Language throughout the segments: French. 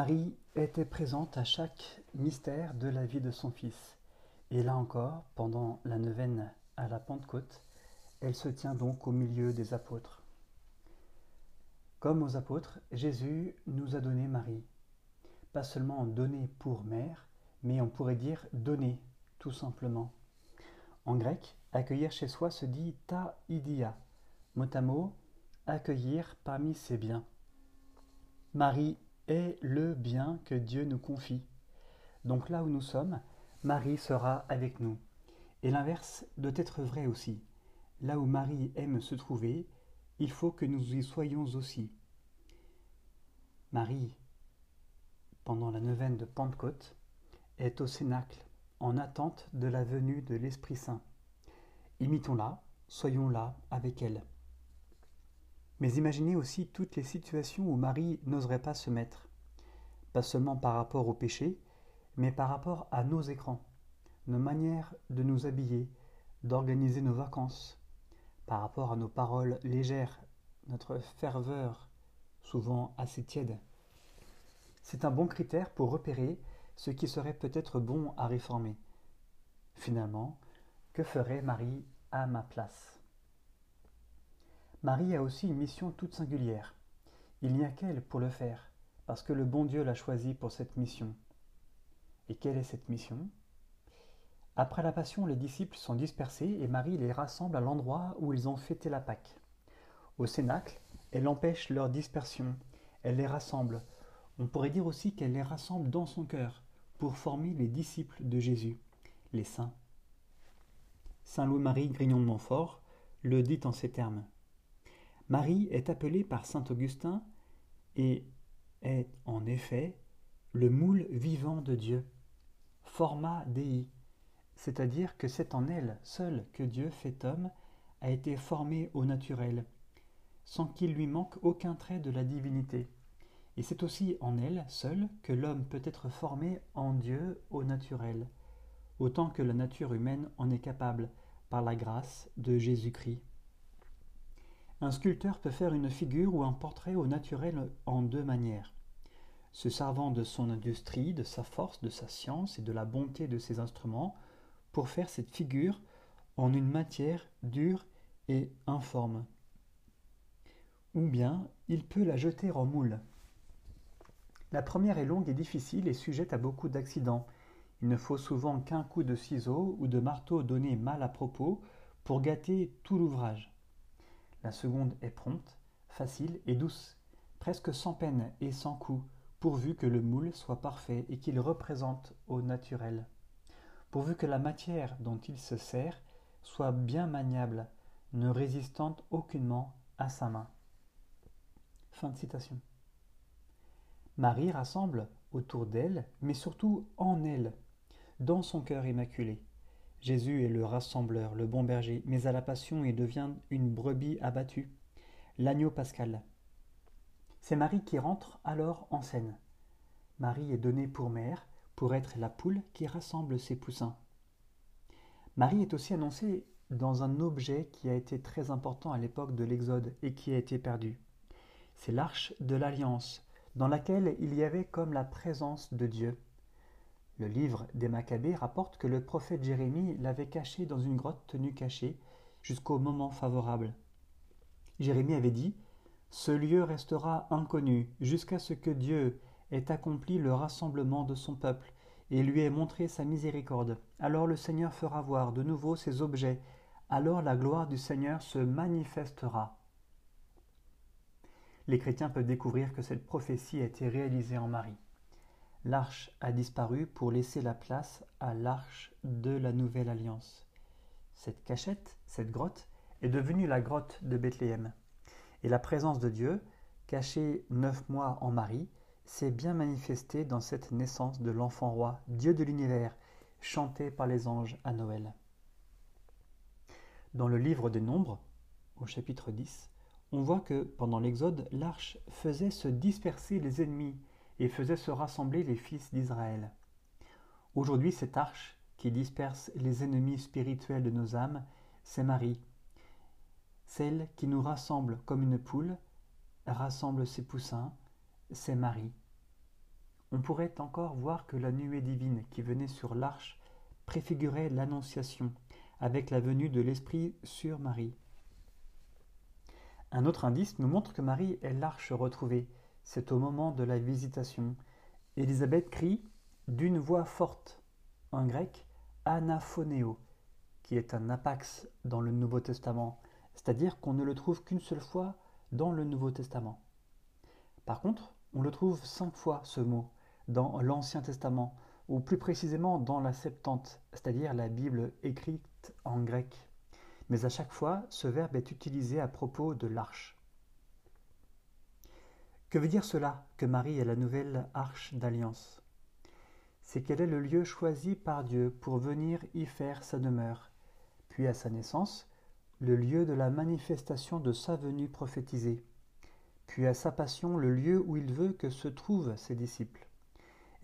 Marie était présente à chaque mystère de la vie de son Fils. Et là encore, pendant la neuvaine à la Pentecôte, elle se tient donc au milieu des apôtres. Comme aux apôtres, Jésus nous a donné Marie. Pas seulement donné pour mère, mais on pourrait dire donner, tout simplement. En grec, accueillir chez soi se dit ta idia, mot à mot, accueillir parmi ses biens. Marie est le bien que Dieu nous confie. Donc là où nous sommes, Marie sera avec nous. Et l'inverse doit être vrai aussi. Là où Marie aime se trouver, il faut que nous y soyons aussi. Marie, pendant la neuvaine de Pentecôte, est au Cénacle, en attente de la venue de l'Esprit Saint. Imitons-la, soyons là avec elle. Mais imaginez aussi toutes les situations où Marie n'oserait pas se mettre, pas seulement par rapport au péché, mais par rapport à nos écrans, nos manières de nous habiller, d'organiser nos vacances, par rapport à nos paroles légères, notre ferveur, souvent assez tiède. C'est un bon critère pour repérer ce qui serait peut-être bon à réformer. Finalement, que ferait Marie à ma place? Marie a aussi une mission toute singulière. Il n'y a qu'elle pour le faire, parce que le bon Dieu l'a choisie pour cette mission. Et quelle est cette mission? Après la Passion, les disciples sont dispersés et Marie les rassemble à l'endroit où ils ont fêté la Pâque. Au Cénacle, elle empêche leur dispersion, elle les rassemble. On pourrait dire aussi qu'elle les rassemble dans son cœur pour former les disciples de Jésus, les saints. Saint Louis-Marie Grignon de Montfort le dit en ces termes. Marie est appelée par saint Augustin et est en effet le moule vivant de Dieu, forma Dei, c'est-à-dire que c'est en elle seule que Dieu fait homme a été formé au naturel, sans qu'il lui manque aucun trait de la divinité. Et c'est aussi en elle seule que l'homme peut être formé en Dieu au naturel, autant que la nature humaine en est capable, par la grâce de Jésus-Christ. Un sculpteur peut faire une figure ou un portrait au naturel en deux manières. Se servant de son industrie, de sa force, de sa science et de la bonté de ses instruments pour faire cette figure en une matière dure et informe. Ou bien il peut la jeter en moule. La première est longue et difficile et sujette à beaucoup d'accidents. Il ne faut souvent qu'un coup de ciseau ou de marteau donné mal à propos pour gâter tout l'ouvrage. La seconde est prompte, facile et douce, presque sans peine et sans coup, pourvu que le moule soit parfait et qu'il représente au naturel. Pourvu que la matière dont il se sert soit bien maniable, ne résistant aucunement à sa main. Marie rassemble autour d'elle, mais surtout en elle, dans son cœur immaculé, Jésus est le rassembleur, le bon berger, mais à la passion il devient une brebis abattue, l'agneau pascal. C'est Marie qui rentre alors en scène. Marie est donnée pour mère, pour être la poule qui rassemble ses poussins. Marie est aussi annoncée dans un objet qui a été très important à l'époque de l'Exode et qui a été perdu. C'est l'arche de l'Alliance, dans laquelle il y avait comme la présence de Dieu. Le livre des Maccabées rapporte que le prophète Jérémie l'avait caché dans une grotte tenue cachée jusqu'au moment favorable. Jérémie avait dit Ce lieu restera inconnu jusqu'à ce que Dieu ait accompli le rassemblement de son peuple et lui ait montré sa miséricorde. Alors le Seigneur fera voir de nouveau ses objets, alors la gloire du Seigneur se manifestera. Les chrétiens peuvent découvrir que cette prophétie a été réalisée en Marie. L'arche a disparu pour laisser la place à l'arche de la nouvelle alliance. Cette cachette, cette grotte, est devenue la grotte de Bethléem. Et la présence de Dieu, cachée neuf mois en Marie, s'est bien manifestée dans cette naissance de l'enfant roi, Dieu de l'univers, chanté par les anges à Noël. Dans le livre des Nombres, au chapitre 10, on voit que pendant l'Exode, l'arche faisait se disperser les ennemis et faisait se rassembler les fils d'Israël. Aujourd'hui, cette arche qui disperse les ennemis spirituels de nos âmes, c'est Marie. Celle qui nous rassemble comme une poule, rassemble ses poussins, c'est Marie. on pourrait encore voir que la nuée divine qui venait sur l'arche préfigurait l'Annonciation, avec la venue de l'Esprit sur Marie. Un autre indice nous montre que Marie est l'arche retrouvée. C'est au moment de la visitation. Élisabeth crie d'une voix forte, en grec anaphoneo, qui est un apax dans le Nouveau Testament, c'est-à-dire qu'on ne le trouve qu'une seule fois dans le Nouveau Testament. Par contre, on le trouve cinq fois ce mot dans l'Ancien Testament, ou plus précisément dans la Septante, c'est-à-dire la Bible écrite en grec. Mais à chaque fois, ce verbe est utilisé à propos de l'arche. Que veut dire cela? Que Marie est la nouvelle arche d'alliance C'est qu'elle est le lieu choisi par Dieu pour venir y faire sa demeure, puis à sa naissance, le lieu de la manifestation de sa venue prophétisée, puis à sa passion le lieu où il veut que se trouvent ses disciples.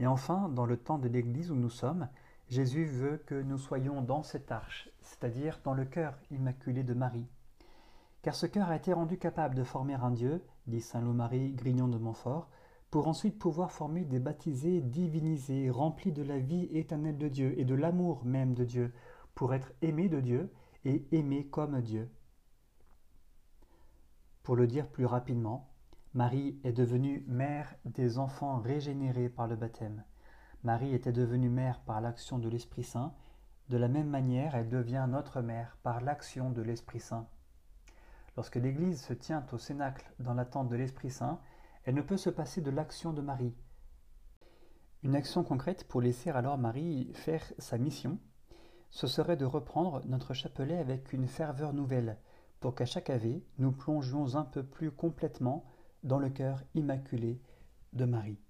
Et enfin, dans le temps de l'Église où nous sommes, Jésus veut que nous soyons dans cette arche, c'est-à-dire dans le cœur immaculé de Marie. Car ce cœur a été rendu capable de former un Dieu, dit Saint Loup-Marie Grignon de Montfort, pour ensuite pouvoir former des baptisés divinisés, remplis de la vie éternelle de Dieu et de l'amour même de Dieu, pour être aimés de Dieu et aimés comme Dieu. Pour le dire plus rapidement, Marie est devenue mère des enfants régénérés par le baptême. Marie était devenue mère par l'action de l'Esprit Saint. De la même manière, elle devient notre mère par l'action de l'Esprit Saint. Lorsque l'Église se tient au cénacle dans l'attente de l'Esprit Saint, elle ne peut se passer de l'action de Marie. Une action concrète pour laisser alors Marie faire sa mission, ce serait de reprendre notre chapelet avec une ferveur nouvelle, pour qu'à chaque ave, nous plongions un peu plus complètement dans le cœur immaculé de Marie.